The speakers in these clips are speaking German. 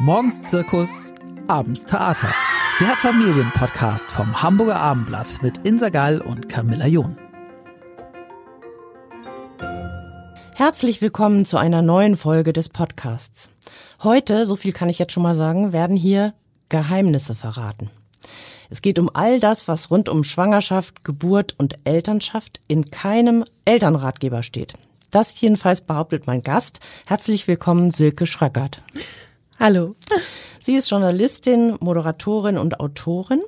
Morgens Zirkus, abends Theater. Der Familienpodcast vom Hamburger Abendblatt mit Insa Gall und Camilla John. Herzlich willkommen zu einer neuen Folge des Podcasts. Heute, so viel kann ich jetzt schon mal sagen, werden hier Geheimnisse verraten. Es geht um all das, was rund um Schwangerschaft, Geburt und Elternschaft in keinem Elternratgeber steht. Das jedenfalls behauptet mein Gast. Herzlich willkommen, Silke Schröckert. Hallo. Sie ist Journalistin, Moderatorin und Autorin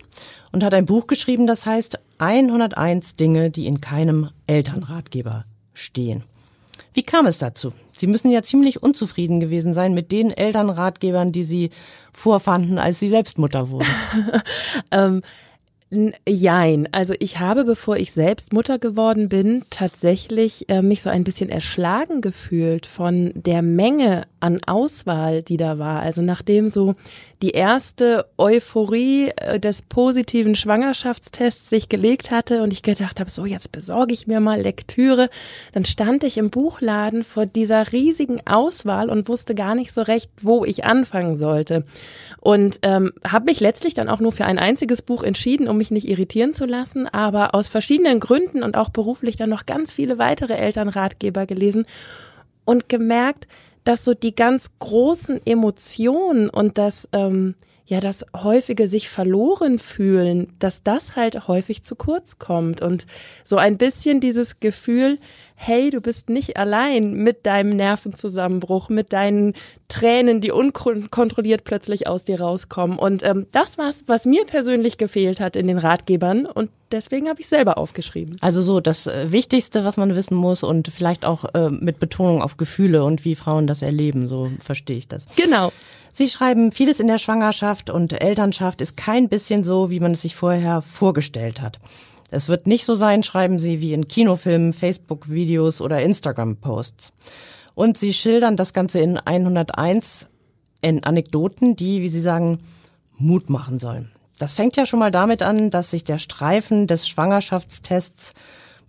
und hat ein Buch geschrieben, das heißt 101 Dinge, die in keinem Elternratgeber stehen. Wie kam es dazu? Sie müssen ja ziemlich unzufrieden gewesen sein mit den Elternratgebern, die Sie vorfanden, als Sie selbst Mutter wurden. ähm, Jein. Also ich habe, bevor ich selbst Mutter geworden bin, tatsächlich äh, mich so ein bisschen erschlagen gefühlt von der Menge an Auswahl, die da war. Also nachdem so die erste Euphorie äh, des positiven Schwangerschaftstests sich gelegt hatte und ich gedacht habe, so jetzt besorge ich mir mal Lektüre, dann stand ich im Buchladen vor dieser riesigen Auswahl und wusste gar nicht so recht, wo ich anfangen sollte. Und ähm, habe mich letztlich dann auch nur für ein einziges Buch entschieden, um mich nicht irritieren zu lassen, aber aus verschiedenen Gründen und auch beruflich dann noch ganz viele weitere Elternratgeber gelesen und gemerkt, dass so die ganz großen Emotionen und das, ähm, ja, das häufige sich verloren fühlen, dass das halt häufig zu kurz kommt und so ein bisschen dieses Gefühl, hey, du bist nicht allein mit deinem Nervenzusammenbruch, mit deinen Tränen, die unkontrolliert plötzlich aus dir rauskommen. Und ähm, das war's, was mir persönlich gefehlt hat in den Ratgebern. Und deswegen habe ich selber aufgeschrieben. Also so das äh, Wichtigste, was man wissen muss und vielleicht auch äh, mit Betonung auf Gefühle und wie Frauen das erleben. So verstehe ich das. Genau. Sie schreiben, vieles in der Schwangerschaft und Elternschaft ist kein bisschen so, wie man es sich vorher vorgestellt hat. Es wird nicht so sein, schreiben sie, wie in Kinofilmen, Facebook-Videos oder Instagram-Posts. Und sie schildern das Ganze in 101 in Anekdoten, die, wie sie sagen, Mut machen sollen. Das fängt ja schon mal damit an, dass sich der Streifen des Schwangerschaftstests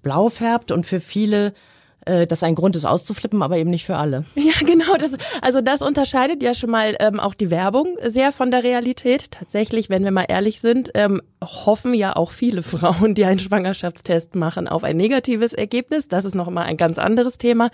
blau färbt und für viele das ein Grund ist auszuflippen, aber eben nicht für alle. Ja, genau. Das, also das unterscheidet ja schon mal ähm, auch die Werbung sehr von der Realität. Tatsächlich, wenn wir mal ehrlich sind, ähm, hoffen ja auch viele Frauen, die einen Schwangerschaftstest machen, auf ein negatives Ergebnis. Das ist noch mal ein ganz anderes Thema.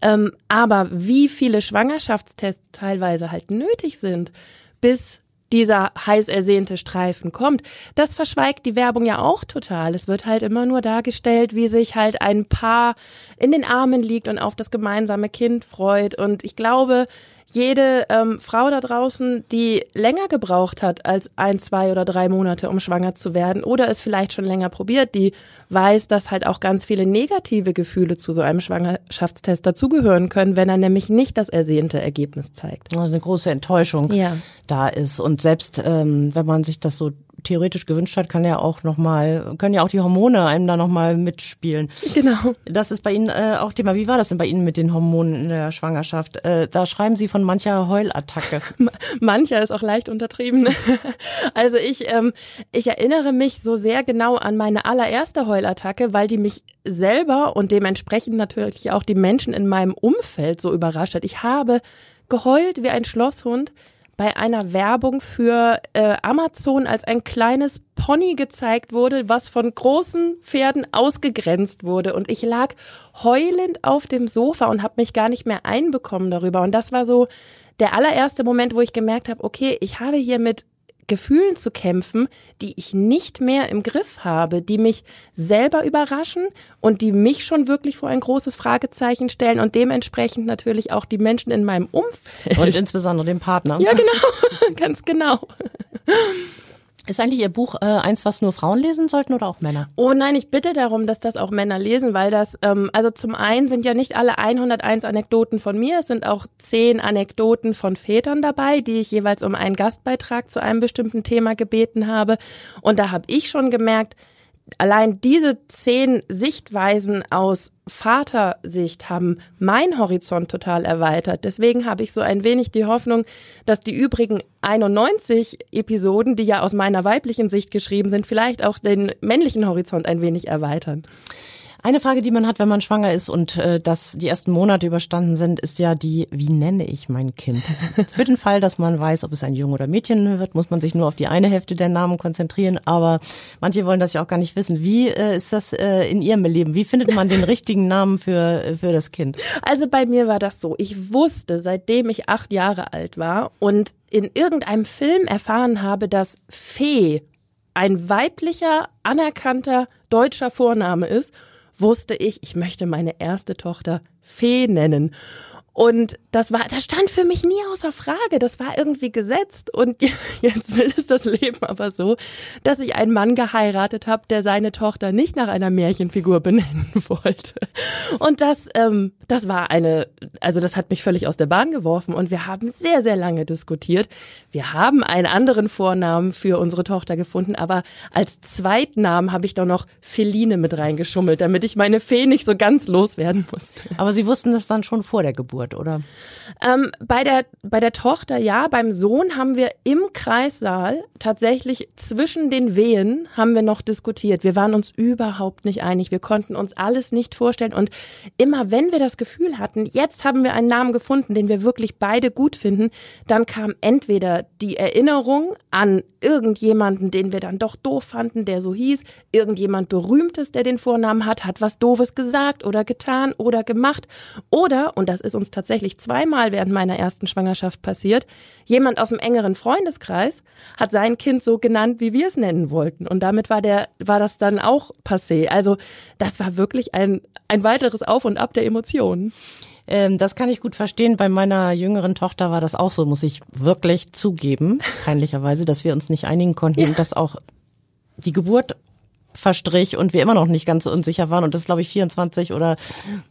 Ähm, aber wie viele Schwangerschaftstests teilweise halt nötig sind, bis dieser heiß ersehnte Streifen kommt. Das verschweigt die Werbung ja auch total. Es wird halt immer nur dargestellt, wie sich halt ein Paar in den Armen liegt und auf das gemeinsame Kind freut. Und ich glaube, jede ähm, Frau da draußen, die länger gebraucht hat als ein, zwei oder drei Monate, um schwanger zu werden oder es vielleicht schon länger probiert, die weiß, dass halt auch ganz viele negative Gefühle zu so einem Schwangerschaftstest dazugehören können, wenn er nämlich nicht das ersehnte Ergebnis zeigt. Also eine große Enttäuschung ja. da ist. Und selbst ähm, wenn man sich das so theoretisch gewünscht hat, kann ja auch noch mal, können ja auch die Hormone einem da noch mal mitspielen. Genau. Das ist bei Ihnen äh, auch Thema. Wie war das denn bei Ihnen mit den Hormonen in der Schwangerschaft? Äh, da schreiben Sie von mancher Heulattacke. mancher ist auch leicht untertrieben. also ich, ähm, ich erinnere mich so sehr genau an meine allererste Heulattacke, weil die mich selber und dementsprechend natürlich auch die Menschen in meinem Umfeld so überrascht hat. Ich habe geheult wie ein Schlosshund, bei einer Werbung für äh, Amazon als ein kleines Pony gezeigt wurde, was von großen Pferden ausgegrenzt wurde. Und ich lag heulend auf dem Sofa und habe mich gar nicht mehr einbekommen darüber. Und das war so der allererste Moment, wo ich gemerkt habe, okay, ich habe hier mit Gefühlen zu kämpfen, die ich nicht mehr im Griff habe, die mich selber überraschen und die mich schon wirklich vor ein großes Fragezeichen stellen und dementsprechend natürlich auch die Menschen in meinem Umfeld. Und insbesondere den Partner. Ja, genau, ganz genau. Ist eigentlich Ihr Buch äh, eins, was nur Frauen lesen sollten oder auch Männer? Oh nein, ich bitte darum, dass das auch Männer lesen, weil das, ähm, also zum einen sind ja nicht alle 101 Anekdoten von mir, es sind auch zehn Anekdoten von Vätern dabei, die ich jeweils um einen Gastbeitrag zu einem bestimmten Thema gebeten habe. Und da habe ich schon gemerkt, allein diese zehn Sichtweisen aus Vatersicht haben mein Horizont total erweitert. Deswegen habe ich so ein wenig die Hoffnung, dass die übrigen 91 Episoden, die ja aus meiner weiblichen Sicht geschrieben sind, vielleicht auch den männlichen Horizont ein wenig erweitern. Eine Frage, die man hat, wenn man schwanger ist und äh, dass die ersten Monate überstanden sind, ist ja die, wie nenne ich mein Kind? Für den Fall, dass man weiß, ob es ein Junge oder Mädchen wird, muss man sich nur auf die eine Hälfte der Namen konzentrieren. Aber manche wollen das ja auch gar nicht wissen. Wie äh, ist das äh, in Ihrem Leben? Wie findet man den richtigen Namen für, für das Kind? Also bei mir war das so. Ich wusste, seitdem ich acht Jahre alt war und in irgendeinem Film erfahren habe, dass Fee ein weiblicher, anerkannter deutscher Vorname ist wusste ich, ich möchte meine erste Tochter Fee nennen. Und das war, das stand für mich nie außer Frage. Das war irgendwie gesetzt. Und jetzt will es das Leben aber so, dass ich einen Mann geheiratet habe, der seine Tochter nicht nach einer Märchenfigur benennen wollte. Und das, ähm, das war eine, also das hat mich völlig aus der Bahn geworfen. Und wir haben sehr, sehr lange diskutiert. Wir haben einen anderen Vornamen für unsere Tochter gefunden, aber als Zweitnamen habe ich doch noch Feline mit reingeschummelt, damit ich meine Fee nicht so ganz loswerden musste. Aber Sie wussten das dann schon vor der Geburt. Geburt, oder? Ähm, bei, der, bei der Tochter ja, beim Sohn haben wir im Kreissaal tatsächlich zwischen den Wehen haben wir noch diskutiert. Wir waren uns überhaupt nicht einig. Wir konnten uns alles nicht vorstellen. Und immer wenn wir das Gefühl hatten, jetzt haben wir einen Namen gefunden, den wir wirklich beide gut finden, dann kam entweder die Erinnerung an irgendjemanden, den wir dann doch doof fanden, der so hieß, irgendjemand Berühmtes, der den Vornamen hat, hat was Doofes gesagt oder getan oder gemacht. Oder, und das ist uns tatsächlich zweimal während meiner ersten Schwangerschaft passiert. Jemand aus dem engeren Freundeskreis hat sein Kind so genannt, wie wir es nennen wollten. Und damit war der, war das dann auch passé. Also, das war wirklich ein, ein weiteres Auf und Ab der Emotionen. Ähm, das kann ich gut verstehen. Bei meiner jüngeren Tochter war das auch so, muss ich wirklich zugeben, peinlicherweise, dass wir uns nicht einigen konnten ja. und dass auch die Geburt verstrich und wir immer noch nicht ganz so unsicher waren und das glaube ich 24 oder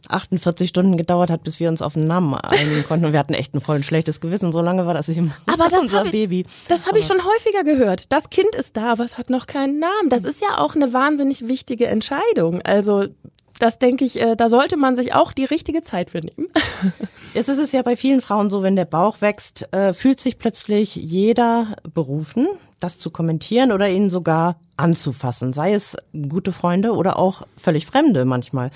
48 Stunden gedauert hat, bis wir uns auf einen Namen einigen konnten und wir hatten echt ein voll ein schlechtes Gewissen. So lange war das eben aber das unser ich, Baby. Das habe ich schon häufiger gehört. Das Kind ist da, aber es hat noch keinen Namen. Das ist ja auch eine wahnsinnig wichtige Entscheidung. Also das denke ich, äh, da sollte man sich auch die richtige Zeit für nehmen. Jetzt ist es ja bei vielen Frauen so, wenn der Bauch wächst, äh, fühlt sich plötzlich jeder berufen, das zu kommentieren oder ihn sogar anzufassen, sei es gute Freunde oder auch völlig Fremde manchmal.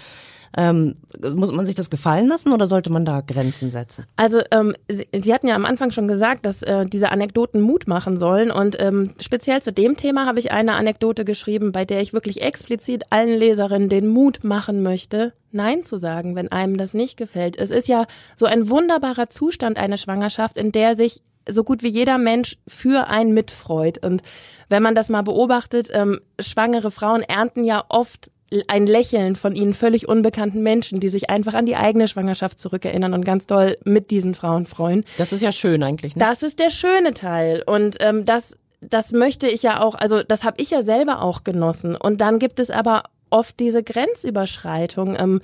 Ähm, muss man sich das gefallen lassen oder sollte man da Grenzen setzen? Also ähm, Sie, Sie, hatten ja am Anfang schon gesagt, dass äh, diese Anekdoten Mut machen sollen und ähm, speziell zu dem Thema habe ich eine Anekdote geschrieben, bei der ich wirklich explizit allen Leserinnen den Mut machen möchte, Nein zu sagen, wenn einem das nicht gefällt. Es ist ja so ein wunderbarer Zustand eine Schwangerschaft, in der sich so gut wie jeder Mensch für einen mitfreut. Und wenn man das mal beobachtet, ähm, schwangere Frauen ernten ja oft ein Lächeln von ihnen völlig unbekannten Menschen, die sich einfach an die eigene Schwangerschaft zurückerinnern und ganz doll mit diesen Frauen freuen. Das ist ja schön eigentlich. Ne? Das ist der schöne Teil und ähm, das das möchte ich ja auch, also das habe ich ja selber auch genossen. Und dann gibt es aber oft diese Grenzüberschreitung. Ähm,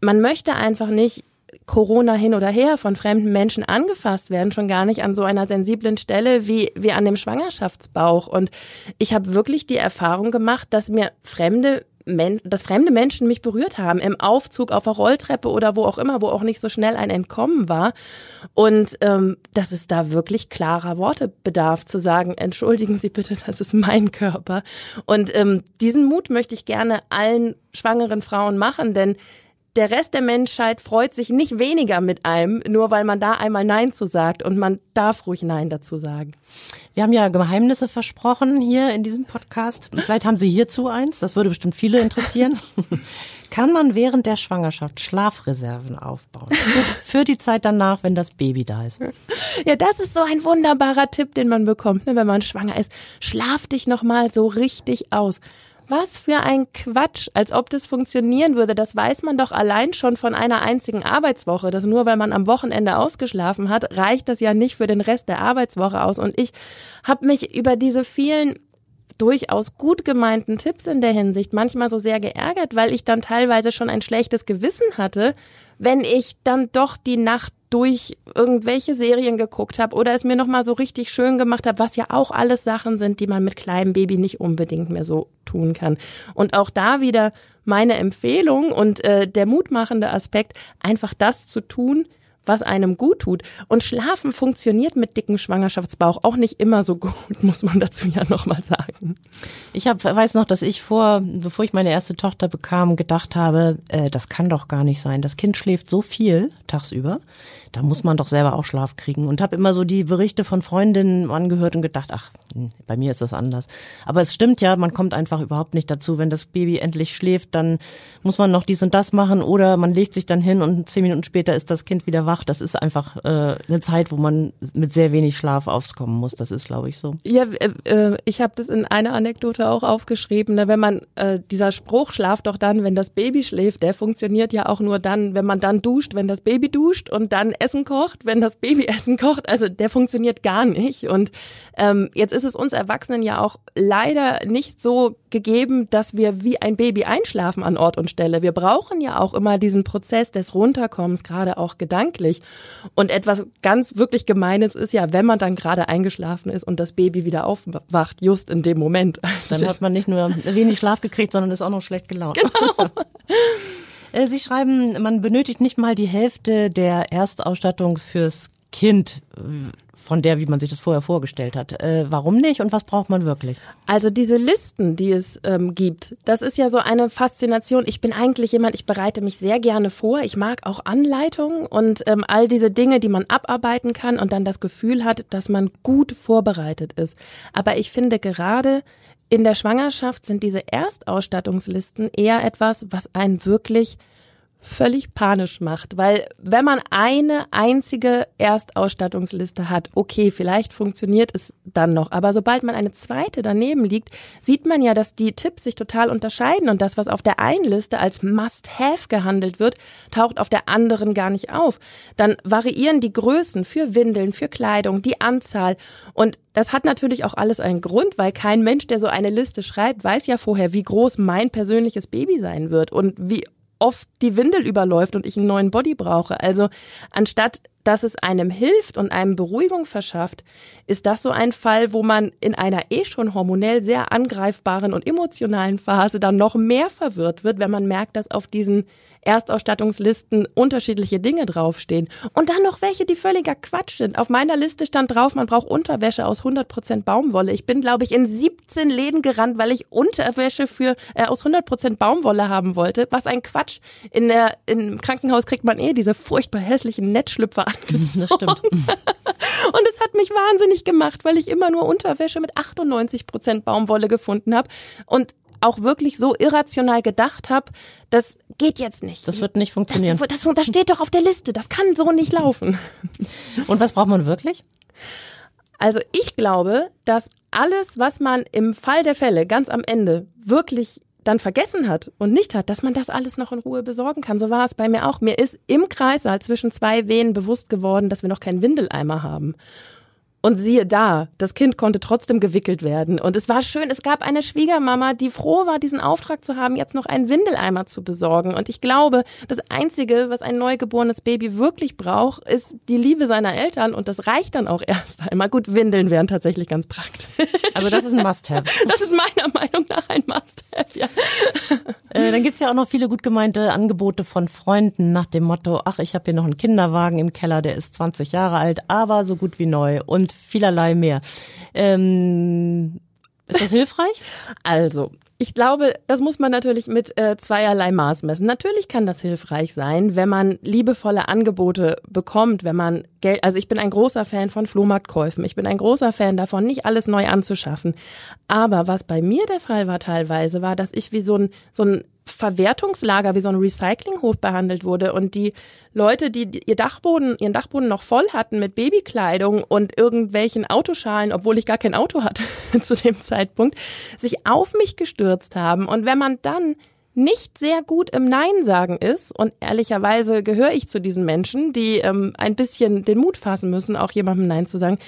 man möchte einfach nicht Corona hin oder her von fremden Menschen angefasst werden, schon gar nicht an so einer sensiblen Stelle wie, wie an dem Schwangerschaftsbauch. Und ich habe wirklich die Erfahrung gemacht, dass mir fremde Men dass fremde Menschen mich berührt haben, im Aufzug, auf der Rolltreppe oder wo auch immer, wo auch nicht so schnell ein Entkommen war. Und ähm, dass es da wirklich klarer Worte bedarf, zu sagen, entschuldigen Sie bitte, das ist mein Körper. Und ähm, diesen Mut möchte ich gerne allen schwangeren Frauen machen, denn der Rest der Menschheit freut sich nicht weniger mit einem, nur weil man da einmal Nein zu sagt und man darf ruhig Nein dazu sagen. Wir haben ja Geheimnisse versprochen hier in diesem Podcast. Vielleicht haben Sie hierzu eins, das würde bestimmt viele interessieren. Kann man während der Schwangerschaft Schlafreserven aufbauen? Für die Zeit danach, wenn das Baby da ist. Ja, das ist so ein wunderbarer Tipp, den man bekommt, ne, wenn man schwanger ist. Schlaf dich nochmal so richtig aus. Was für ein Quatsch, als ob das funktionieren würde. Das weiß man doch allein schon von einer einzigen Arbeitswoche. Dass nur weil man am Wochenende ausgeschlafen hat, reicht das ja nicht für den Rest der Arbeitswoche aus. Und ich habe mich über diese vielen durchaus gut gemeinten Tipps in der Hinsicht manchmal so sehr geärgert, weil ich dann teilweise schon ein schlechtes Gewissen hatte, wenn ich dann doch die Nacht durch irgendwelche Serien geguckt habe oder es mir nochmal so richtig schön gemacht habe, was ja auch alles Sachen sind, die man mit kleinem Baby nicht unbedingt mehr so tun kann. Und auch da wieder meine Empfehlung und äh, der mutmachende Aspekt, einfach das zu tun, was einem gut tut. Und Schlafen funktioniert mit dicken Schwangerschaftsbauch auch nicht immer so gut, muss man dazu ja nochmal sagen. Ich hab, weiß noch, dass ich vor, bevor ich meine erste Tochter bekam, gedacht habe, äh, das kann doch gar nicht sein. Das Kind schläft so viel tagsüber da muss man doch selber auch Schlaf kriegen. Und habe immer so die Berichte von Freundinnen angehört und gedacht, ach, hm, bei mir ist das anders. Aber es stimmt ja, man kommt einfach überhaupt nicht dazu. Wenn das Baby endlich schläft, dann muss man noch dies und das machen oder man legt sich dann hin und zehn Minuten später ist das Kind wieder wach. Das ist einfach äh, eine Zeit, wo man mit sehr wenig Schlaf aufkommen muss. Das ist, glaube ich, so. Ja, äh, ich habe das in einer Anekdote auch aufgeschrieben. Ne? Wenn man äh, dieser Spruch schlaft doch dann, wenn das Baby schläft, der funktioniert ja auch nur dann, wenn man dann duscht, wenn das Baby duscht und dann Essen kocht, wenn das Baby Essen kocht. Also der funktioniert gar nicht. Und ähm, jetzt ist es uns Erwachsenen ja auch leider nicht so gegeben, dass wir wie ein Baby einschlafen an Ort und Stelle. Wir brauchen ja auch immer diesen Prozess des Runterkommens, gerade auch gedanklich. Und etwas ganz wirklich Gemeines ist ja, wenn man dann gerade eingeschlafen ist und das Baby wieder aufwacht, just in dem Moment. Dann hat man nicht nur wenig Schlaf gekriegt, sondern ist auch noch schlecht gelaunt. Genau. Äh, Sie schreiben, man benötigt nicht mal die Hälfte der Erstausstattung fürs Kind von der, wie man sich das vorher vorgestellt hat. Äh, warum nicht und was braucht man wirklich? Also diese Listen, die es ähm, gibt, das ist ja so eine Faszination. Ich bin eigentlich jemand, ich bereite mich sehr gerne vor. Ich mag auch Anleitungen und ähm, all diese Dinge, die man abarbeiten kann und dann das Gefühl hat, dass man gut vorbereitet ist. Aber ich finde gerade in der Schwangerschaft sind diese Erstausstattungslisten eher etwas, was einen wirklich völlig panisch macht, weil wenn man eine einzige Erstausstattungsliste hat, okay, vielleicht funktioniert es dann noch, aber sobald man eine zweite daneben liegt, sieht man ja, dass die Tipps sich total unterscheiden. Und das, was auf der einen Liste als Must-Have gehandelt wird, taucht auf der anderen gar nicht auf. Dann variieren die Größen für Windeln, für Kleidung, die Anzahl. Und das hat natürlich auch alles einen Grund, weil kein Mensch, der so eine Liste schreibt, weiß ja vorher, wie groß mein persönliches Baby sein wird und wie oft die Windel überläuft und ich einen neuen Body brauche. Also anstatt dass es einem hilft und einem Beruhigung verschafft, ist das so ein Fall, wo man in einer eh schon hormonell sehr angreifbaren und emotionalen Phase dann noch mehr verwirrt wird, wenn man merkt, dass auf diesen Erstausstattungslisten unterschiedliche Dinge draufstehen. Und dann noch welche, die völliger Quatsch sind. Auf meiner Liste stand drauf, man braucht Unterwäsche aus 100% Baumwolle. Ich bin, glaube ich, in 17 Läden gerannt, weil ich Unterwäsche für äh, aus 100% Baumwolle haben wollte. Was ein Quatsch. In der, Im Krankenhaus kriegt man eh diese furchtbar hässlichen Netzschlüpfer angezogen. Das stimmt. Und es hat mich wahnsinnig gemacht, weil ich immer nur Unterwäsche mit 98% Baumwolle gefunden habe. Und auch wirklich so irrational gedacht habe, das geht jetzt nicht. Das wird nicht funktionieren. Das, das, das steht doch auf der Liste. Das kann so nicht laufen. Und was braucht man wirklich? Also ich glaube, dass alles, was man im Fall der Fälle ganz am Ende wirklich dann vergessen hat und nicht hat, dass man das alles noch in Ruhe besorgen kann. So war es bei mir auch. Mir ist im Kreissaal zwischen zwei Wehen bewusst geworden, dass wir noch keinen Windeleimer haben. Und siehe da, das Kind konnte trotzdem gewickelt werden. Und es war schön, es gab eine Schwiegermama, die froh war, diesen Auftrag zu haben, jetzt noch einen Windeleimer zu besorgen. Und ich glaube, das Einzige, was ein neugeborenes Baby wirklich braucht, ist die Liebe seiner Eltern. Und das reicht dann auch erst einmal. Gut, Windeln wären tatsächlich ganz praktisch. Also das ist ein Must-Have. Das ist meiner Meinung nach ein Must-Have, ja. Äh, dann gibt's ja auch noch viele gut gemeinte Angebote von Freunden nach dem Motto, ach, ich habe hier noch einen Kinderwagen im Keller, der ist 20 Jahre alt, aber so gut wie neu. Und und vielerlei mehr. Ähm, ist das hilfreich? Also, ich glaube, das muss man natürlich mit äh, zweierlei Maß messen. Natürlich kann das hilfreich sein, wenn man liebevolle Angebote bekommt, wenn man Geld, also ich bin ein großer Fan von Flohmarktkäufen. Ich bin ein großer Fan davon, nicht alles neu anzuschaffen. Aber was bei mir der Fall war teilweise, war, dass ich wie so ein, so ein Verwertungslager, wie so ein Recyclinghof behandelt wurde und die Leute, die ihr Dachboden, ihren Dachboden noch voll hatten mit Babykleidung und irgendwelchen Autoschalen, obwohl ich gar kein Auto hatte zu dem Zeitpunkt, sich auf mich gestürzt haben. Und wenn man dann nicht sehr gut im Nein sagen ist, und ehrlicherweise gehöre ich zu diesen Menschen, die ähm, ein bisschen den Mut fassen müssen, auch jemandem Nein zu sagen,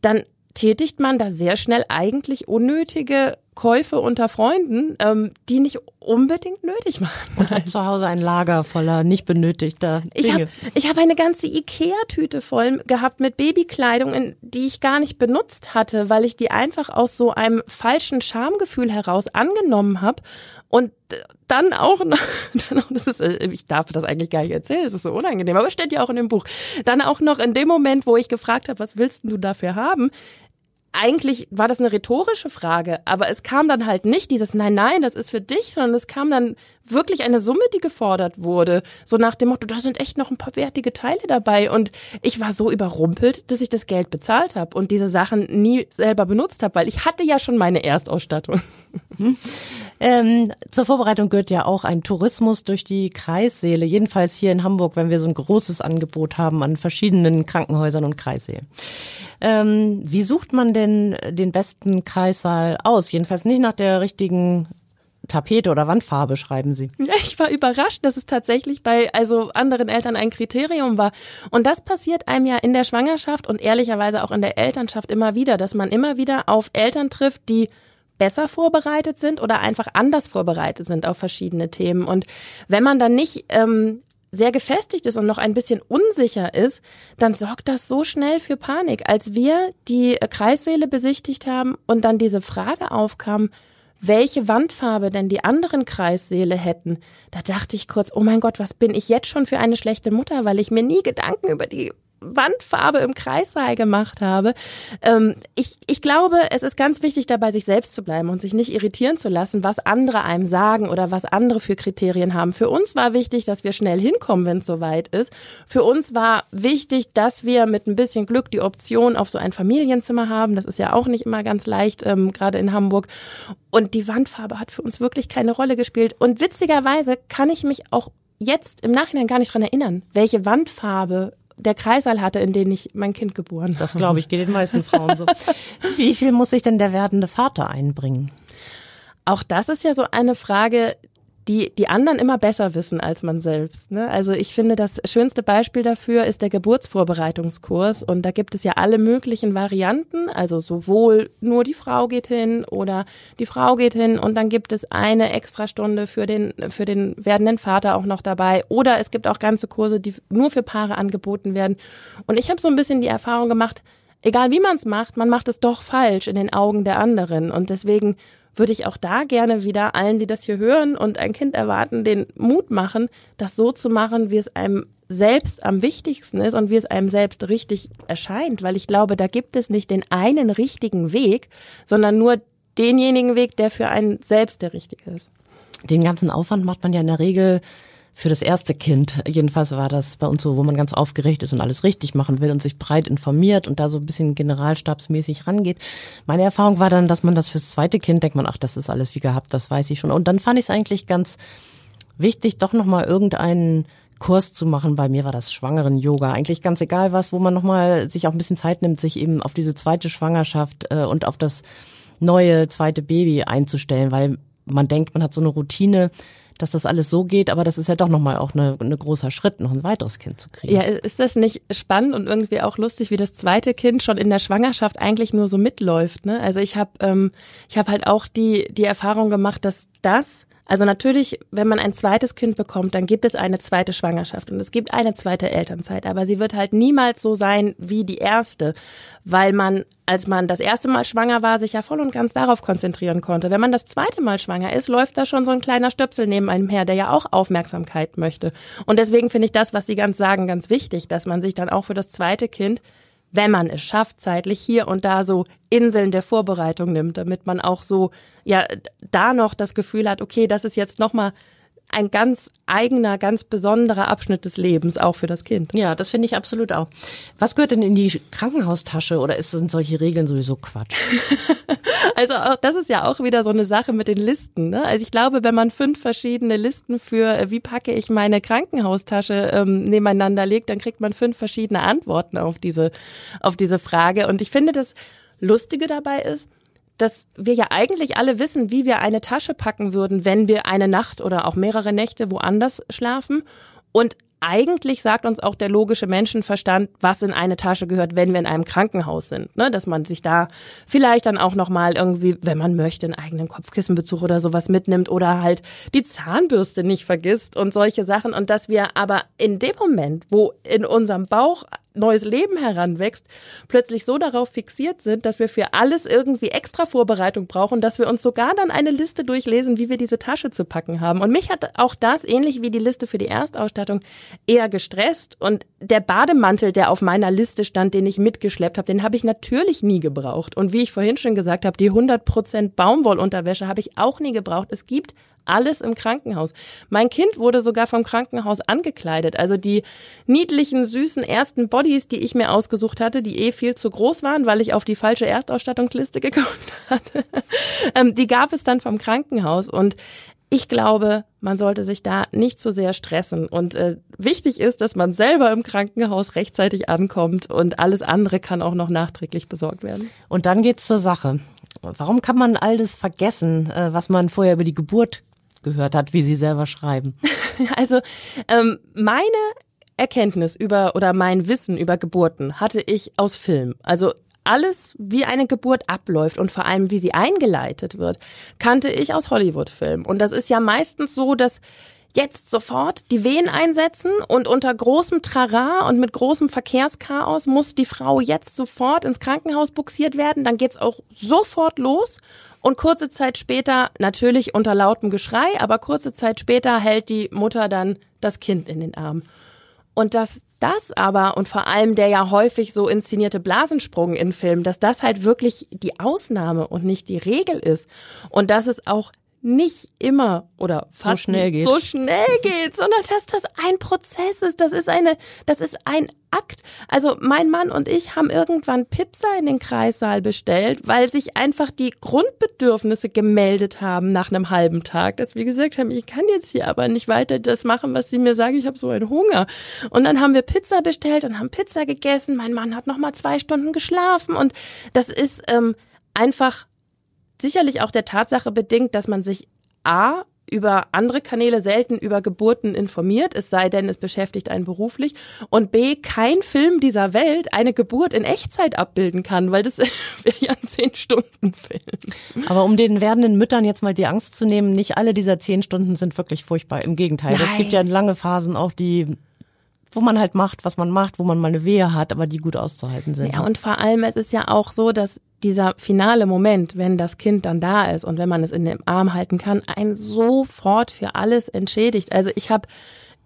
dann tätigt man da sehr schnell eigentlich unnötige Käufe unter Freunden, ähm, die nicht unbedingt nötig waren. Und hat zu Hause ein Lager voller nicht benötigter Dinge. Ich habe ich hab eine ganze Ikea-Tüte voll gehabt mit Babykleidung, die ich gar nicht benutzt hatte, weil ich die einfach aus so einem falschen Schamgefühl heraus angenommen habe und dann auch, dann auch, das ist, äh, ich darf das eigentlich gar nicht erzählen, das ist so unangenehm, aber steht ja auch in dem Buch. Dann auch noch in dem Moment, wo ich gefragt habe, was willst du dafür haben, eigentlich war das eine rhetorische Frage, aber es kam dann halt nicht dieses Nein, nein, das ist für dich, sondern es kam dann wirklich eine Summe, die gefordert wurde. So nach dem Motto, da sind echt noch ein paar wertige Teile dabei. Und ich war so überrumpelt, dass ich das Geld bezahlt habe und diese Sachen nie selber benutzt habe, weil ich hatte ja schon meine Erstausstattung. Hm. Ähm, zur Vorbereitung gehört ja auch ein Tourismus durch die Kreissäle. Jedenfalls hier in Hamburg, wenn wir so ein großes Angebot haben an verschiedenen Krankenhäusern und Kreissälen. Ähm, wie sucht man denn den besten Kreissaal aus? Jedenfalls nicht nach der richtigen Tapete oder Wandfarbe, schreiben Sie. Ja, ich war überrascht, dass es tatsächlich bei also anderen Eltern ein Kriterium war. Und das passiert einem ja in der Schwangerschaft und ehrlicherweise auch in der Elternschaft immer wieder, dass man immer wieder auf Eltern trifft, die besser vorbereitet sind oder einfach anders vorbereitet sind auf verschiedene Themen. Und wenn man dann nicht ähm, sehr gefestigt ist und noch ein bisschen unsicher ist, dann sorgt das so schnell für Panik. Als wir die Kreissäle besichtigt haben und dann diese Frage aufkam, welche Wandfarbe denn die anderen Kreissäle hätten, da dachte ich kurz, oh mein Gott, was bin ich jetzt schon für eine schlechte Mutter, weil ich mir nie Gedanken über die Wandfarbe im Kreissaal gemacht habe. Ähm, ich, ich glaube, es ist ganz wichtig, dabei sich selbst zu bleiben und sich nicht irritieren zu lassen, was andere einem sagen oder was andere für Kriterien haben. Für uns war wichtig, dass wir schnell hinkommen, wenn es soweit ist. Für uns war wichtig, dass wir mit ein bisschen Glück die Option auf so ein Familienzimmer haben. Das ist ja auch nicht immer ganz leicht, ähm, gerade in Hamburg. Und die Wandfarbe hat für uns wirklich keine Rolle gespielt. Und witzigerweise kann ich mich auch jetzt im Nachhinein gar nicht dran erinnern, welche Wandfarbe der Kreissaal hatte, in den ich mein Kind geboren habe. Das glaube ich, geht den meisten Frauen so. Wie viel muss sich denn der werdende Vater einbringen? Auch das ist ja so eine Frage, die die anderen immer besser wissen als man selbst. Ne? Also ich finde, das schönste Beispiel dafür ist der Geburtsvorbereitungskurs. Und da gibt es ja alle möglichen Varianten. Also sowohl nur die Frau geht hin oder die Frau geht hin und dann gibt es eine Extrastunde für den, für den werdenden Vater auch noch dabei. Oder es gibt auch ganze Kurse, die nur für Paare angeboten werden. Und ich habe so ein bisschen die Erfahrung gemacht, egal wie man es macht, man macht es doch falsch in den Augen der anderen. Und deswegen würde ich auch da gerne wieder allen, die das hier hören und ein Kind erwarten, den Mut machen, das so zu machen, wie es einem selbst am wichtigsten ist und wie es einem selbst richtig erscheint, weil ich glaube, da gibt es nicht den einen richtigen Weg, sondern nur denjenigen Weg, der für einen selbst der richtige ist. Den ganzen Aufwand macht man ja in der Regel für das erste Kind. Jedenfalls war das bei uns so, wo man ganz aufgeregt ist und alles richtig machen will und sich breit informiert und da so ein bisschen generalstabsmäßig rangeht. Meine Erfahrung war dann, dass man das fürs zweite Kind denkt man, ach, das ist alles wie gehabt, das weiß ich schon. Und dann fand ich es eigentlich ganz wichtig, doch nochmal irgendeinen Kurs zu machen. Bei mir war das Schwangeren-Yoga. Eigentlich ganz egal was, wo man nochmal sich auch ein bisschen Zeit nimmt, sich eben auf diese zweite Schwangerschaft äh, und auf das neue zweite Baby einzustellen, weil man denkt, man hat so eine Routine, dass das alles so geht, aber das ist ja doch nochmal auch eine, eine großer Schritt, noch ein weiteres Kind zu kriegen. Ja, ist das nicht spannend und irgendwie auch lustig, wie das zweite Kind schon in der Schwangerschaft eigentlich nur so mitläuft? Ne? Also ich habe ähm, ich habe halt auch die die Erfahrung gemacht, dass das also natürlich, wenn man ein zweites Kind bekommt, dann gibt es eine zweite Schwangerschaft und es gibt eine zweite Elternzeit, aber sie wird halt niemals so sein wie die erste, weil man, als man das erste Mal schwanger war, sich ja voll und ganz darauf konzentrieren konnte. Wenn man das zweite Mal schwanger ist, läuft da schon so ein kleiner Stöpsel neben einem her, der ja auch Aufmerksamkeit möchte. Und deswegen finde ich das, was Sie ganz sagen, ganz wichtig, dass man sich dann auch für das zweite Kind wenn man es schafft, zeitlich hier und da so Inseln der Vorbereitung nimmt, damit man auch so ja da noch das Gefühl hat, okay, das ist jetzt noch mal ein ganz eigener, ganz besonderer Abschnitt des Lebens, auch für das Kind. Ja, das finde ich absolut auch. Was gehört denn in die Krankenhaustasche oder ist, sind solche Regeln sowieso Quatsch? also auch, das ist ja auch wieder so eine Sache mit den Listen. Ne? Also ich glaube, wenn man fünf verschiedene Listen für, äh, wie packe ich meine Krankenhaustasche ähm, nebeneinander legt, dann kriegt man fünf verschiedene Antworten auf diese, auf diese Frage. Und ich finde, das Lustige dabei ist, dass wir ja eigentlich alle wissen, wie wir eine Tasche packen würden, wenn wir eine Nacht oder auch mehrere Nächte woanders schlafen. Und eigentlich sagt uns auch der logische Menschenverstand, was in eine Tasche gehört, wenn wir in einem Krankenhaus sind. Ne? Dass man sich da vielleicht dann auch nochmal irgendwie, wenn man möchte, einen eigenen Kopfkissenbezug oder sowas mitnimmt oder halt die Zahnbürste nicht vergisst und solche Sachen. Und dass wir aber in dem Moment, wo in unserem Bauch neues Leben heranwächst, plötzlich so darauf fixiert sind, dass wir für alles irgendwie extra Vorbereitung brauchen, dass wir uns sogar dann eine Liste durchlesen, wie wir diese Tasche zu packen haben. Und mich hat auch das, ähnlich wie die Liste für die Erstausstattung, eher gestresst. Und der Bademantel, der auf meiner Liste stand, den ich mitgeschleppt habe, den habe ich natürlich nie gebraucht. Und wie ich vorhin schon gesagt habe, die 100% Baumwollunterwäsche habe ich auch nie gebraucht. Es gibt alles im Krankenhaus. Mein Kind wurde sogar vom Krankenhaus angekleidet. Also die niedlichen, süßen ersten Bodies, die ich mir ausgesucht hatte, die eh viel zu groß waren, weil ich auf die falsche Erstausstattungsliste geguckt hatte, ähm, die gab es dann vom Krankenhaus. Und ich glaube, man sollte sich da nicht zu sehr stressen. Und äh, wichtig ist, dass man selber im Krankenhaus rechtzeitig ankommt und alles andere kann auch noch nachträglich besorgt werden. Und dann geht's zur Sache. Warum kann man all das vergessen, äh, was man vorher über die Geburt gehört hat, wie Sie selber schreiben. Also ähm, meine Erkenntnis über oder mein Wissen über Geburten hatte ich aus Film. Also alles, wie eine Geburt abläuft und vor allem, wie sie eingeleitet wird, kannte ich aus Hollywood-Filmen. Und das ist ja meistens so, dass jetzt sofort die Wehen einsetzen und unter großem Trara und mit großem Verkehrschaos muss die Frau jetzt sofort ins Krankenhaus buxiert werden. Dann geht's auch sofort los und kurze Zeit später, natürlich unter lautem Geschrei, aber kurze Zeit später hält die Mutter dann das Kind in den Arm. Und dass das aber und vor allem der ja häufig so inszenierte Blasensprung in Filmen, dass das halt wirklich die Ausnahme und nicht die Regel ist und dass es auch nicht immer oder fast so schnell geht. so schnell geht, sondern dass das ein Prozess ist. Das ist eine, das ist ein Akt. Also mein Mann und ich haben irgendwann Pizza in den Kreissaal bestellt, weil sich einfach die Grundbedürfnisse gemeldet haben nach einem halben Tag, dass wir gesagt haben, ich kann jetzt hier aber nicht weiter das machen, was sie mir sagen, ich habe so einen Hunger. Und dann haben wir Pizza bestellt und haben Pizza gegessen. Mein Mann hat noch mal zwei Stunden geschlafen und das ist ähm, einfach sicherlich auch der Tatsache bedingt, dass man sich A über andere Kanäle selten über Geburten informiert, es sei denn, es beschäftigt einen beruflich. Und B, kein Film dieser Welt eine Geburt in Echtzeit abbilden kann, weil das wäre ja ein Zehn-Stunden-Film. Aber um den werdenden Müttern jetzt mal die Angst zu nehmen, nicht alle dieser zehn Stunden sind wirklich furchtbar. Im Gegenteil. Es gibt ja lange Phasen auch, die wo man halt macht, was man macht, wo man mal eine Wehe hat, aber die gut auszuhalten sind. Ja, und vor allem, es ist ja auch so, dass dieser finale Moment, wenn das Kind dann da ist und wenn man es in dem Arm halten kann, einen sofort für alles entschädigt. Also ich habe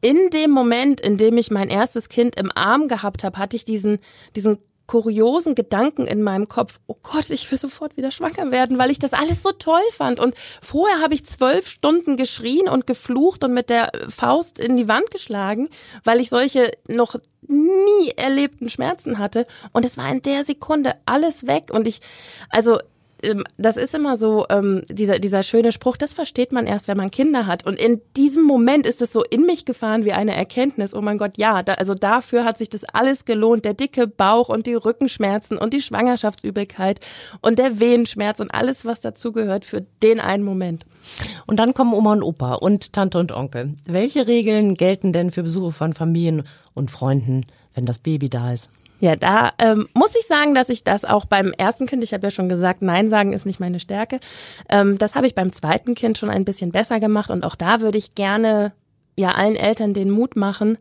in dem Moment, in dem ich mein erstes Kind im Arm gehabt habe, hatte ich diesen, diesen kuriosen Gedanken in meinem Kopf, oh Gott, ich will sofort wieder schwanger werden, weil ich das alles so toll fand. Und vorher habe ich zwölf Stunden geschrien und geflucht und mit der Faust in die Wand geschlagen, weil ich solche noch nie erlebten Schmerzen hatte. Und es war in der Sekunde alles weg. Und ich, also das ist immer so, ähm, dieser, dieser schöne Spruch, das versteht man erst, wenn man Kinder hat. Und in diesem Moment ist es so in mich gefahren wie eine Erkenntnis. Oh mein Gott, ja, da, also dafür hat sich das alles gelohnt. Der dicke Bauch und die Rückenschmerzen und die Schwangerschaftsübelkeit und der Wehenschmerz und alles, was dazugehört für den einen Moment. Und dann kommen Oma und Opa und Tante und Onkel. Welche Regeln gelten denn für Besuche von Familien und Freunden, wenn das Baby da ist? Ja, da ähm, muss ich sagen, dass ich das auch beim ersten Kind, ich habe ja schon gesagt, Nein sagen ist nicht meine Stärke. Ähm, das habe ich beim zweiten Kind schon ein bisschen besser gemacht und auch da würde ich gerne ja allen Eltern den Mut machen,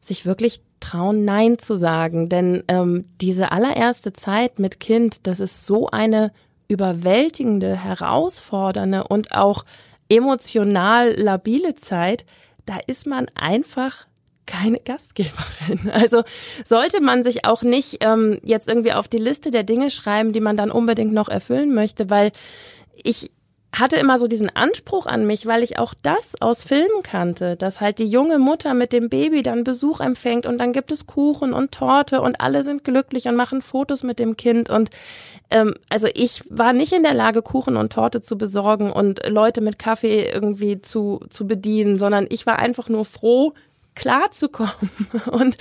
sich wirklich trauen, Nein zu sagen. Denn ähm, diese allererste Zeit mit Kind, das ist so eine überwältigende, herausfordernde und auch emotional labile Zeit. Da ist man einfach keine Gastgeberin. Also sollte man sich auch nicht ähm, jetzt irgendwie auf die Liste der Dinge schreiben, die man dann unbedingt noch erfüllen möchte, weil ich hatte immer so diesen Anspruch an mich, weil ich auch das aus Filmen kannte, dass halt die junge Mutter mit dem Baby dann Besuch empfängt und dann gibt es Kuchen und Torte und alle sind glücklich und machen Fotos mit dem Kind und ähm, also ich war nicht in der Lage, Kuchen und Torte zu besorgen und Leute mit Kaffee irgendwie zu, zu bedienen, sondern ich war einfach nur froh, klarzukommen. Und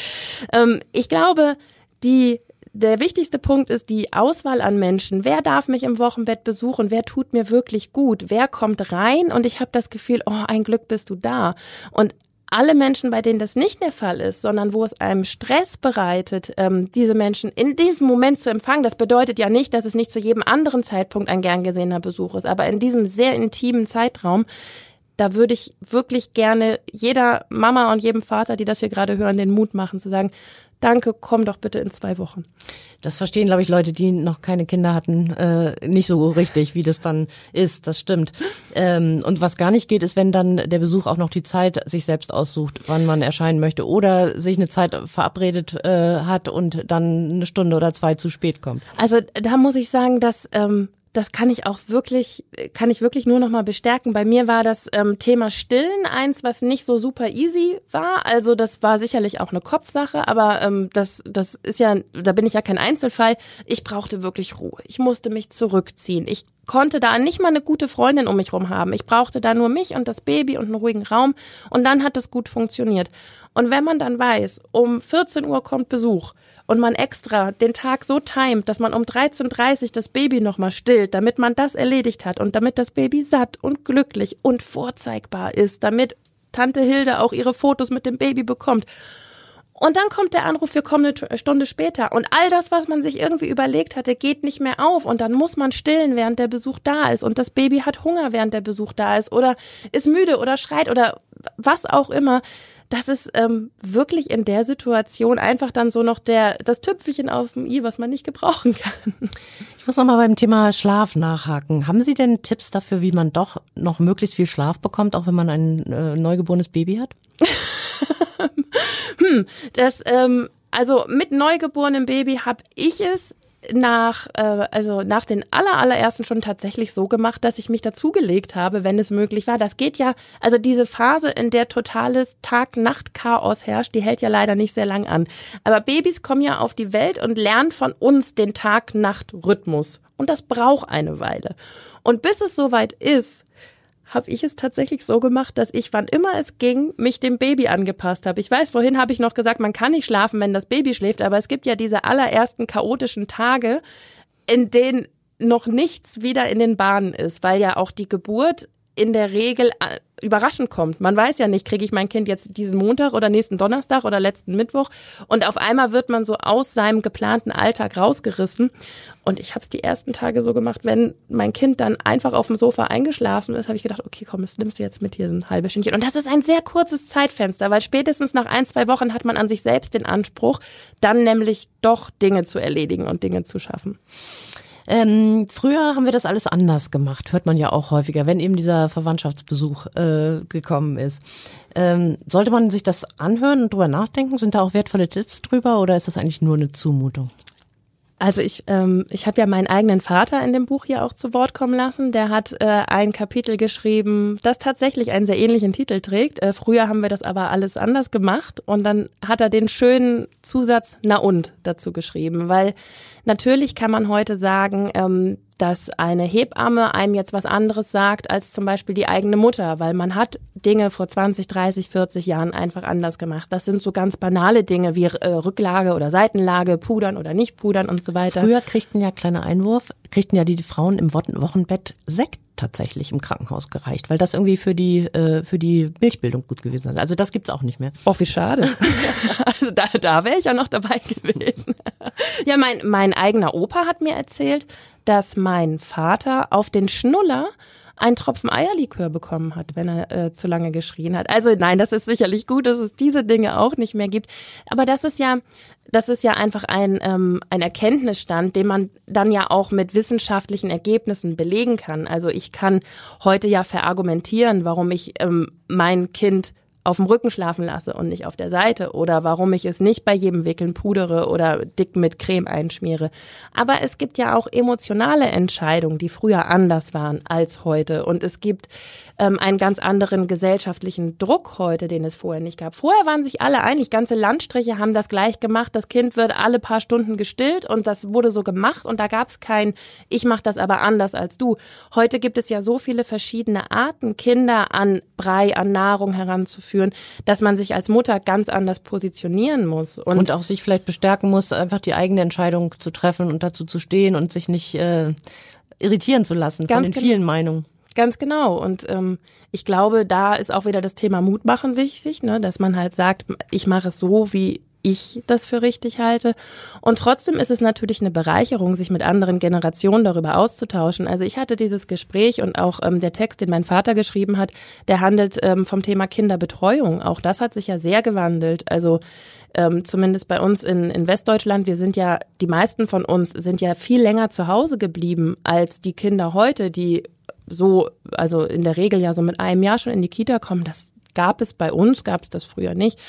ähm, ich glaube, die der wichtigste Punkt ist die Auswahl an Menschen. Wer darf mich im Wochenbett besuchen? Wer tut mir wirklich gut? Wer kommt rein? Und ich habe das Gefühl, oh, ein Glück bist du da. Und alle Menschen, bei denen das nicht der Fall ist, sondern wo es einem Stress bereitet, ähm, diese Menschen in diesem Moment zu empfangen, das bedeutet ja nicht, dass es nicht zu jedem anderen Zeitpunkt ein gern gesehener Besuch ist, aber in diesem sehr intimen Zeitraum, da würde ich wirklich gerne jeder Mama und jedem Vater, die das hier gerade hören, den Mut machen zu sagen, danke, komm doch bitte in zwei Wochen. Das verstehen, glaube ich, Leute, die noch keine Kinder hatten, äh, nicht so richtig, wie das dann ist. Das stimmt. Ähm, und was gar nicht geht, ist, wenn dann der Besuch auch noch die Zeit sich selbst aussucht, wann man erscheinen möchte oder sich eine Zeit verabredet äh, hat und dann eine Stunde oder zwei zu spät kommt. Also da muss ich sagen, dass ähm, das kann ich auch wirklich, kann ich wirklich nur noch mal bestärken. Bei mir war das ähm, Thema Stillen eins, was nicht so super easy war. Also das war sicherlich auch eine Kopfsache, aber ähm, das, das ist ja, da bin ich ja kein Einzelfall. Ich brauchte wirklich Ruhe. Ich musste mich zurückziehen. Ich konnte da nicht mal eine gute Freundin um mich rum haben. Ich brauchte da nur mich und das Baby und einen ruhigen Raum. Und dann hat es gut funktioniert. Und wenn man dann weiß, um 14 Uhr kommt Besuch und man extra den Tag so timet, dass man um 13.30 Uhr das Baby nochmal stillt, damit man das erledigt hat und damit das Baby satt und glücklich und vorzeigbar ist, damit Tante Hilde auch ihre Fotos mit dem Baby bekommt. Und dann kommt der Anruf, wir kommen eine Stunde später. Und all das, was man sich irgendwie überlegt hatte, geht nicht mehr auf. Und dann muss man stillen, während der Besuch da ist. Und das Baby hat Hunger, während der Besuch da ist. Oder ist müde oder schreit oder was auch immer das ist ähm, wirklich in der Situation einfach dann so noch der das Tüpfelchen auf dem i, was man nicht gebrauchen kann. Ich muss noch mal beim Thema Schlaf nachhaken. Haben Sie denn Tipps dafür, wie man doch noch möglichst viel Schlaf bekommt, auch wenn man ein äh, neugeborenes Baby hat? hm, das ähm, also mit neugeborenem Baby habe ich es nach, äh, also nach den aller, allerersten schon tatsächlich so gemacht, dass ich mich dazugelegt habe, wenn es möglich war. Das geht ja, also diese Phase, in der totales Tag-Nacht-Chaos herrscht, die hält ja leider nicht sehr lang an. Aber Babys kommen ja auf die Welt und lernen von uns den Tag-Nacht-Rhythmus. Und das braucht eine Weile. Und bis es soweit ist, habe ich es tatsächlich so gemacht, dass ich, wann immer es ging, mich dem Baby angepasst habe. Ich weiß, vorhin habe ich noch gesagt, man kann nicht schlafen, wenn das Baby schläft, aber es gibt ja diese allerersten chaotischen Tage, in denen noch nichts wieder in den Bahnen ist, weil ja auch die Geburt in der Regel äh, überraschend kommt. Man weiß ja nicht, kriege ich mein Kind jetzt diesen Montag oder nächsten Donnerstag oder letzten Mittwoch und auf einmal wird man so aus seinem geplanten Alltag rausgerissen. Und ich habe es die ersten Tage so gemacht, wenn mein Kind dann einfach auf dem Sofa eingeschlafen ist, habe ich gedacht, okay, komm, das nimmst du jetzt mit hier ein halbes Stündchen. Und das ist ein sehr kurzes Zeitfenster, weil spätestens nach ein, zwei Wochen hat man an sich selbst den Anspruch, dann nämlich doch Dinge zu erledigen und Dinge zu schaffen. Ähm, früher haben wir das alles anders gemacht, hört man ja auch häufiger, wenn eben dieser Verwandtschaftsbesuch äh, gekommen ist. Ähm, sollte man sich das anhören und drüber nachdenken? Sind da auch wertvolle Tipps drüber oder ist das eigentlich nur eine Zumutung? Also ich, ähm, ich habe ja meinen eigenen Vater in dem Buch hier auch zu Wort kommen lassen. Der hat äh, ein Kapitel geschrieben, das tatsächlich einen sehr ähnlichen Titel trägt. Äh, früher haben wir das aber alles anders gemacht und dann hat er den schönen Zusatz Na und dazu geschrieben, weil natürlich kann man heute sagen, ähm, dass eine Hebamme einem jetzt was anderes sagt als zum Beispiel die eigene Mutter, weil man hat Dinge vor 20, 30, 40 Jahren einfach anders gemacht. Das sind so ganz banale Dinge wie äh, Rücklage oder Seitenlage, pudern oder nicht pudern und so weiter. Früher kriegten ja, kleiner Einwurf, kriegten ja die Frauen im Wochenbett Sekt tatsächlich im Krankenhaus gereicht, weil das irgendwie für die äh, für die Milchbildung gut gewesen ist. Also das gibt's auch nicht mehr. Oh, wie schade. also da, da wäre ich ja noch dabei gewesen. ja, mein mein eigener Opa hat mir erzählt, dass mein Vater auf den Schnuller einen Tropfen Eierlikör bekommen hat, wenn er äh, zu lange geschrien hat. Also nein, das ist sicherlich gut, dass es diese Dinge auch nicht mehr gibt. Aber das ist ja, das ist ja einfach ein, ähm, ein Erkenntnisstand, den man dann ja auch mit wissenschaftlichen Ergebnissen belegen kann. Also ich kann heute ja verargumentieren, warum ich ähm, mein Kind auf dem Rücken schlafen lasse und nicht auf der Seite oder warum ich es nicht bei jedem Wickeln pudere oder dick mit Creme einschmiere. Aber es gibt ja auch emotionale Entscheidungen, die früher anders waren als heute und es gibt ähm, einen ganz anderen gesellschaftlichen Druck heute, den es vorher nicht gab. Vorher waren sich alle einig, ganze Landstriche haben das gleich gemacht, das Kind wird alle paar Stunden gestillt und das wurde so gemacht und da gab es kein, ich mache das aber anders als du. Heute gibt es ja so viele verschiedene Arten, Kinder an Brei, an Nahrung heranzuführen führen, dass man sich als Mutter ganz anders positionieren muss. Und, und auch sich vielleicht bestärken muss, einfach die eigene Entscheidung zu treffen und dazu zu stehen und sich nicht äh, irritieren zu lassen von den vielen Meinungen. Ganz genau. Und ähm, ich glaube, da ist auch wieder das Thema Mut machen wichtig, ne? dass man halt sagt, ich mache es so, wie ich das für richtig halte. Und trotzdem ist es natürlich eine Bereicherung, sich mit anderen Generationen darüber auszutauschen. Also ich hatte dieses Gespräch und auch ähm, der Text, den mein Vater geschrieben hat, der handelt ähm, vom Thema Kinderbetreuung. Auch das hat sich ja sehr gewandelt. Also ähm, zumindest bei uns in, in Westdeutschland, wir sind ja, die meisten von uns sind ja viel länger zu Hause geblieben als die Kinder heute, die so, also in der Regel ja so mit einem Jahr schon in die Kita kommen. Das gab es bei uns, gab es das früher nicht.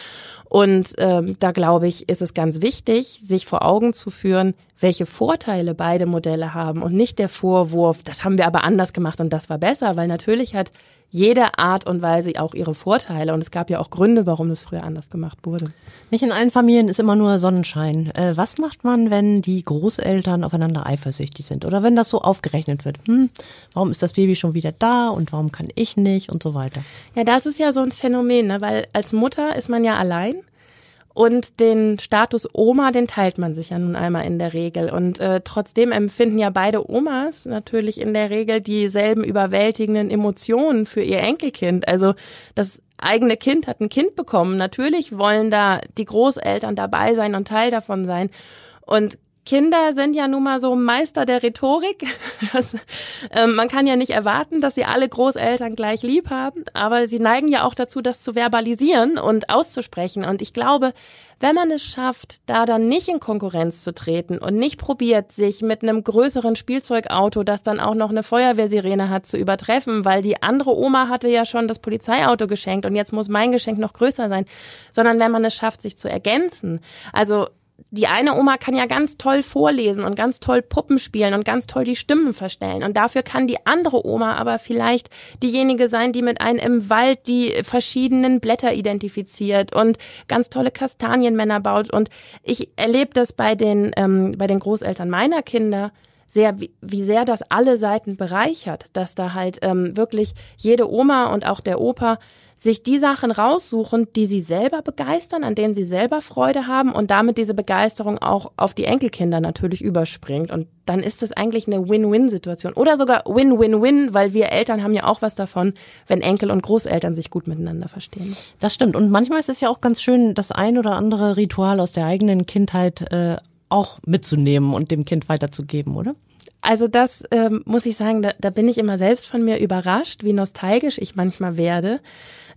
Und ähm, da glaube ich, ist es ganz wichtig, sich vor Augen zu führen, welche Vorteile beide Modelle haben und nicht der Vorwurf, das haben wir aber anders gemacht und das war besser, weil natürlich hat jede Art und Weise auch ihre Vorteile und es gab ja auch Gründe, warum das früher anders gemacht wurde. Nicht in allen Familien ist immer nur Sonnenschein. Äh, was macht man, wenn die Großeltern aufeinander eifersüchtig sind oder wenn das so aufgerechnet wird? Hm, warum ist das Baby schon wieder da und warum kann ich nicht und so weiter? Ja, das ist ja so ein Phänomen, ne? weil als Mutter ist man ja allein und den Status Oma, den teilt man sich ja nun einmal in der Regel. Und äh, trotzdem empfinden ja beide Omas natürlich in der Regel dieselben überwältigenden Emotionen für ihr Enkelkind. Also das eigene Kind hat ein Kind bekommen. Natürlich wollen da die Großeltern dabei sein und Teil davon sein. Und Kinder sind ja nun mal so Meister der Rhetorik. Das, ähm, man kann ja nicht erwarten, dass sie alle Großeltern gleich lieb haben, aber sie neigen ja auch dazu, das zu verbalisieren und auszusprechen. Und ich glaube, wenn man es schafft, da dann nicht in Konkurrenz zu treten und nicht probiert, sich mit einem größeren Spielzeugauto, das dann auch noch eine Feuerwehrsirene hat, zu übertreffen, weil die andere Oma hatte ja schon das Polizeiauto geschenkt und jetzt muss mein Geschenk noch größer sein, sondern wenn man es schafft, sich zu ergänzen. Also die eine Oma kann ja ganz toll vorlesen und ganz toll Puppen spielen und ganz toll die Stimmen verstellen. Und dafür kann die andere Oma aber vielleicht diejenige sein, die mit einem im Wald die verschiedenen Blätter identifiziert und ganz tolle Kastanienmänner baut. Und ich erlebe das bei den, ähm, bei den Großeltern meiner Kinder sehr, wie, wie sehr das alle Seiten bereichert, dass da halt ähm, wirklich jede Oma und auch der Opa sich die Sachen raussuchen, die sie selber begeistern, an denen sie selber Freude haben und damit diese Begeisterung auch auf die Enkelkinder natürlich überspringt. Und dann ist das eigentlich eine Win-Win-Situation oder sogar Win-Win-Win, weil wir Eltern haben ja auch was davon, wenn Enkel und Großeltern sich gut miteinander verstehen. Das stimmt. Und manchmal ist es ja auch ganz schön, das ein oder andere Ritual aus der eigenen Kindheit äh, auch mitzunehmen und dem Kind weiterzugeben, oder? Also das ähm, muss ich sagen, da, da bin ich immer selbst von mir überrascht, wie nostalgisch ich manchmal werde.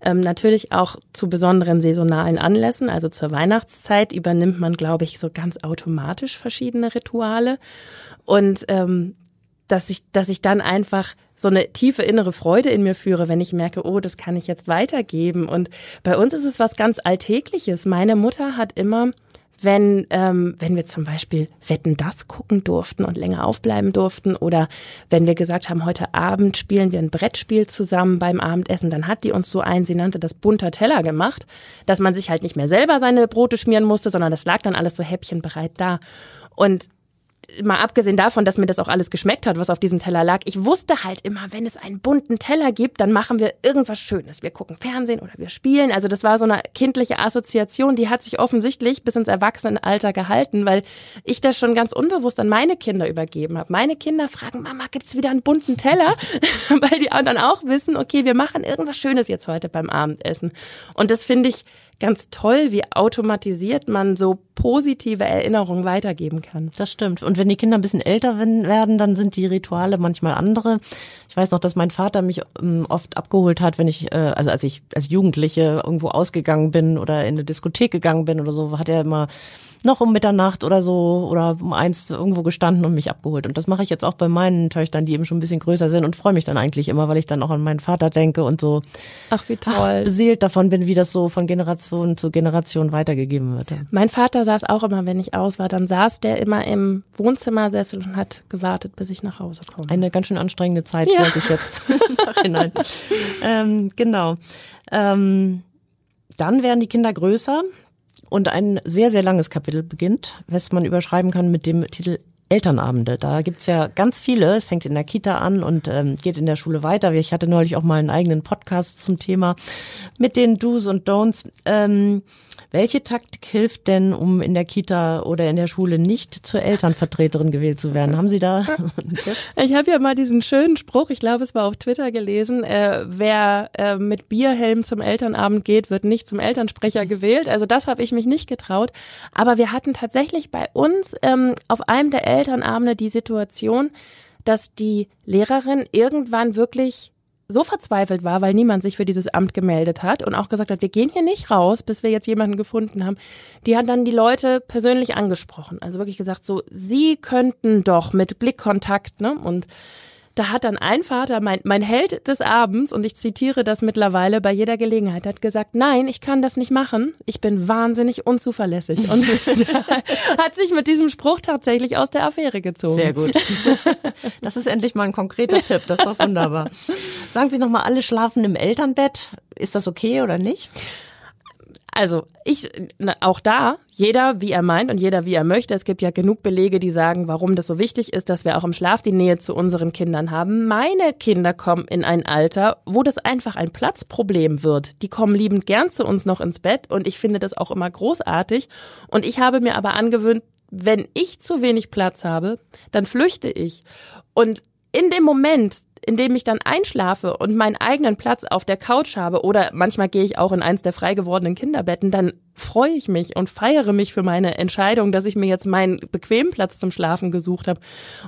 Ähm, natürlich auch zu besonderen saisonalen Anlässen, also zur Weihnachtszeit übernimmt man, glaube ich, so ganz automatisch verschiedene Rituale. Und ähm, dass ich, dass ich dann einfach so eine tiefe innere Freude in mir führe, wenn ich merke, oh, das kann ich jetzt weitergeben. Und bei uns ist es was ganz Alltägliches. Meine Mutter hat immer wenn, ähm, wenn wir zum Beispiel Wetten das gucken durften und länger aufbleiben durften oder wenn wir gesagt haben, heute Abend spielen wir ein Brettspiel zusammen beim Abendessen, dann hat die uns so ein, sie nannte das bunter Teller gemacht, dass man sich halt nicht mehr selber seine Brote schmieren musste, sondern das lag dann alles so häppchenbereit da. Und mal abgesehen davon, dass mir das auch alles geschmeckt hat, was auf diesem Teller lag, ich wusste halt immer, wenn es einen bunten Teller gibt, dann machen wir irgendwas Schönes. Wir gucken Fernsehen oder wir spielen. Also das war so eine kindliche Assoziation, die hat sich offensichtlich bis ins Erwachsenenalter gehalten, weil ich das schon ganz unbewusst an meine Kinder übergeben habe. Meine Kinder fragen, Mama, gibt's wieder einen bunten Teller? weil die dann auch wissen, okay, wir machen irgendwas Schönes jetzt heute beim Abendessen. Und das finde ich ganz toll, wie automatisiert man so positive Erinnerungen weitergeben kann. Das stimmt. Und wenn die Kinder ein bisschen älter werden, dann sind die Rituale manchmal andere. Ich weiß noch, dass mein Vater mich ähm, oft abgeholt hat, wenn ich, äh, also als ich als Jugendliche irgendwo ausgegangen bin oder in eine Diskothek gegangen bin oder so, hat er immer noch um Mitternacht oder so oder um eins irgendwo gestanden und mich abgeholt. Und das mache ich jetzt auch bei meinen Töchtern, die eben schon ein bisschen größer sind und freue mich dann eigentlich immer, weil ich dann auch an meinen Vater denke und so ach wie toll ach, beseelt davon bin, wie das so von Generation zu Generation weitergegeben wird. Mein Vater saß auch immer, wenn ich aus war, dann saß der immer im Wohnzimmersessel und hat gewartet, bis ich nach Hause komme. Eine ganz schön anstrengende Zeit, ja. weiß ich jetzt nachhinein. ähm, genau. Ähm, dann werden die Kinder größer und ein sehr, sehr langes Kapitel beginnt, was man überschreiben kann mit dem Titel Elternabende. Da gibt's ja ganz viele. Es fängt in der Kita an und ähm, geht in der Schule weiter. Ich hatte neulich auch mal einen eigenen Podcast zum Thema mit den Do's und Don'ts. Ähm, welche Taktik hilft denn, um in der Kita oder in der Schule nicht zur Elternvertreterin gewählt zu werden? Haben Sie da? Ich habe ja mal diesen schönen Spruch, ich glaube, es war auf Twitter gelesen, äh, wer äh, mit Bierhelm zum Elternabend geht, wird nicht zum Elternsprecher gewählt. Also das habe ich mich nicht getraut. Aber wir hatten tatsächlich bei uns ähm, auf einem der Elternabende die Situation, dass die Lehrerin irgendwann wirklich so verzweifelt war, weil niemand sich für dieses Amt gemeldet hat und auch gesagt hat, wir gehen hier nicht raus, bis wir jetzt jemanden gefunden haben. Die hat dann die Leute persönlich angesprochen. Also wirklich gesagt, so, sie könnten doch mit Blickkontakt, ne? Und da hat dann ein Vater, mein, mein Held des Abends, und ich zitiere das mittlerweile bei jeder Gelegenheit, hat gesagt, nein, ich kann das nicht machen. Ich bin wahnsinnig unzuverlässig. Und hat sich mit diesem Spruch tatsächlich aus der Affäre gezogen. Sehr gut. Das ist endlich mal ein konkreter Tipp. Das ist doch wunderbar. Sagen Sie noch mal, alle schlafen im Elternbett. Ist das okay oder nicht? Also ich, auch da, jeder wie er meint und jeder wie er möchte. Es gibt ja genug Belege, die sagen, warum das so wichtig ist, dass wir auch im Schlaf die Nähe zu unseren Kindern haben. Meine Kinder kommen in ein Alter, wo das einfach ein Platzproblem wird. Die kommen liebend gern zu uns noch ins Bett und ich finde das auch immer großartig. Und ich habe mir aber angewöhnt, wenn ich zu wenig Platz habe, dann flüchte ich. Und in dem Moment, in dem ich dann einschlafe und meinen eigenen Platz auf der Couch habe oder manchmal gehe ich auch in eins der frei gewordenen Kinderbetten, dann freue ich mich und feiere mich für meine Entscheidung, dass ich mir jetzt meinen bequemen Platz zum Schlafen gesucht habe.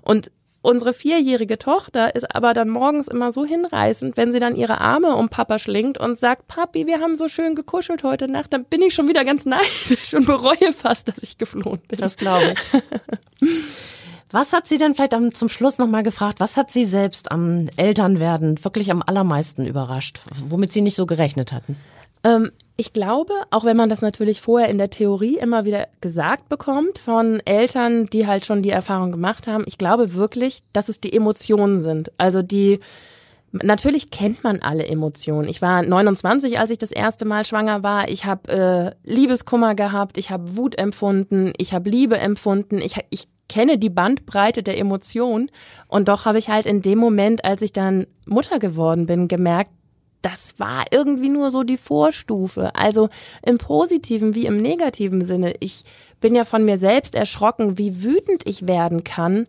Und unsere vierjährige Tochter ist aber dann morgens immer so hinreißend, wenn sie dann ihre Arme um Papa schlingt und sagt, Papi, wir haben so schön gekuschelt heute Nacht, dann bin ich schon wieder ganz neidisch und bereue fast, dass ich geflohen bin. Das glaube ich. Was hat sie denn vielleicht am, zum Schluss nochmal gefragt, was hat sie selbst am Elternwerden wirklich am allermeisten überrascht, womit sie nicht so gerechnet hatten? Ähm, ich glaube, auch wenn man das natürlich vorher in der Theorie immer wieder gesagt bekommt von Eltern, die halt schon die Erfahrung gemacht haben, ich glaube wirklich, dass es die Emotionen sind. Also die, Natürlich kennt man alle Emotionen. Ich war 29, als ich das erste Mal schwanger war. Ich habe äh, Liebeskummer gehabt, ich habe Wut empfunden, ich habe Liebe empfunden. Ich, ich kenne die Bandbreite der Emotionen und doch habe ich halt in dem Moment, als ich dann Mutter geworden bin, gemerkt, das war irgendwie nur so die Vorstufe. Also im positiven wie im negativen Sinne. Ich bin ja von mir selbst erschrocken, wie wütend ich werden kann,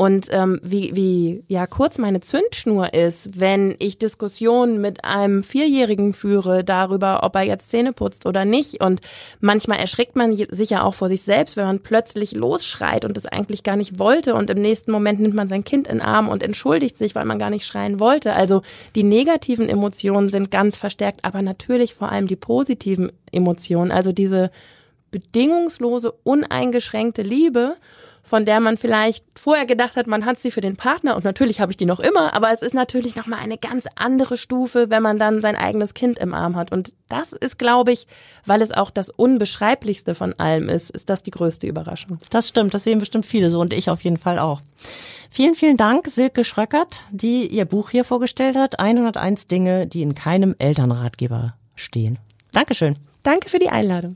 und ähm, wie, wie ja kurz meine Zündschnur ist, wenn ich Diskussionen mit einem Vierjährigen führe darüber, ob er jetzt Zähne putzt oder nicht. Und manchmal erschrickt man sich ja auch vor sich selbst, wenn man plötzlich losschreit und es eigentlich gar nicht wollte. Und im nächsten Moment nimmt man sein Kind in den Arm und entschuldigt sich, weil man gar nicht schreien wollte. Also die negativen Emotionen sind ganz verstärkt, aber natürlich vor allem die positiven Emotionen. Also diese bedingungslose, uneingeschränkte Liebe von der man vielleicht vorher gedacht hat, man hat sie für den Partner und natürlich habe ich die noch immer, aber es ist natürlich noch mal eine ganz andere Stufe, wenn man dann sein eigenes Kind im Arm hat und das ist, glaube ich, weil es auch das unbeschreiblichste von allem ist, ist das die größte Überraschung. Das stimmt, das sehen bestimmt viele so und ich auf jeden Fall auch. Vielen, vielen Dank, Silke Schröckert, die ihr Buch hier vorgestellt hat. 101 Dinge, die in keinem Elternratgeber stehen. Dankeschön. Danke für die Einladung.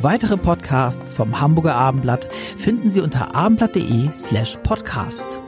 Weitere Podcasts vom Hamburger Abendblatt finden Sie unter abendblatt.de slash podcast.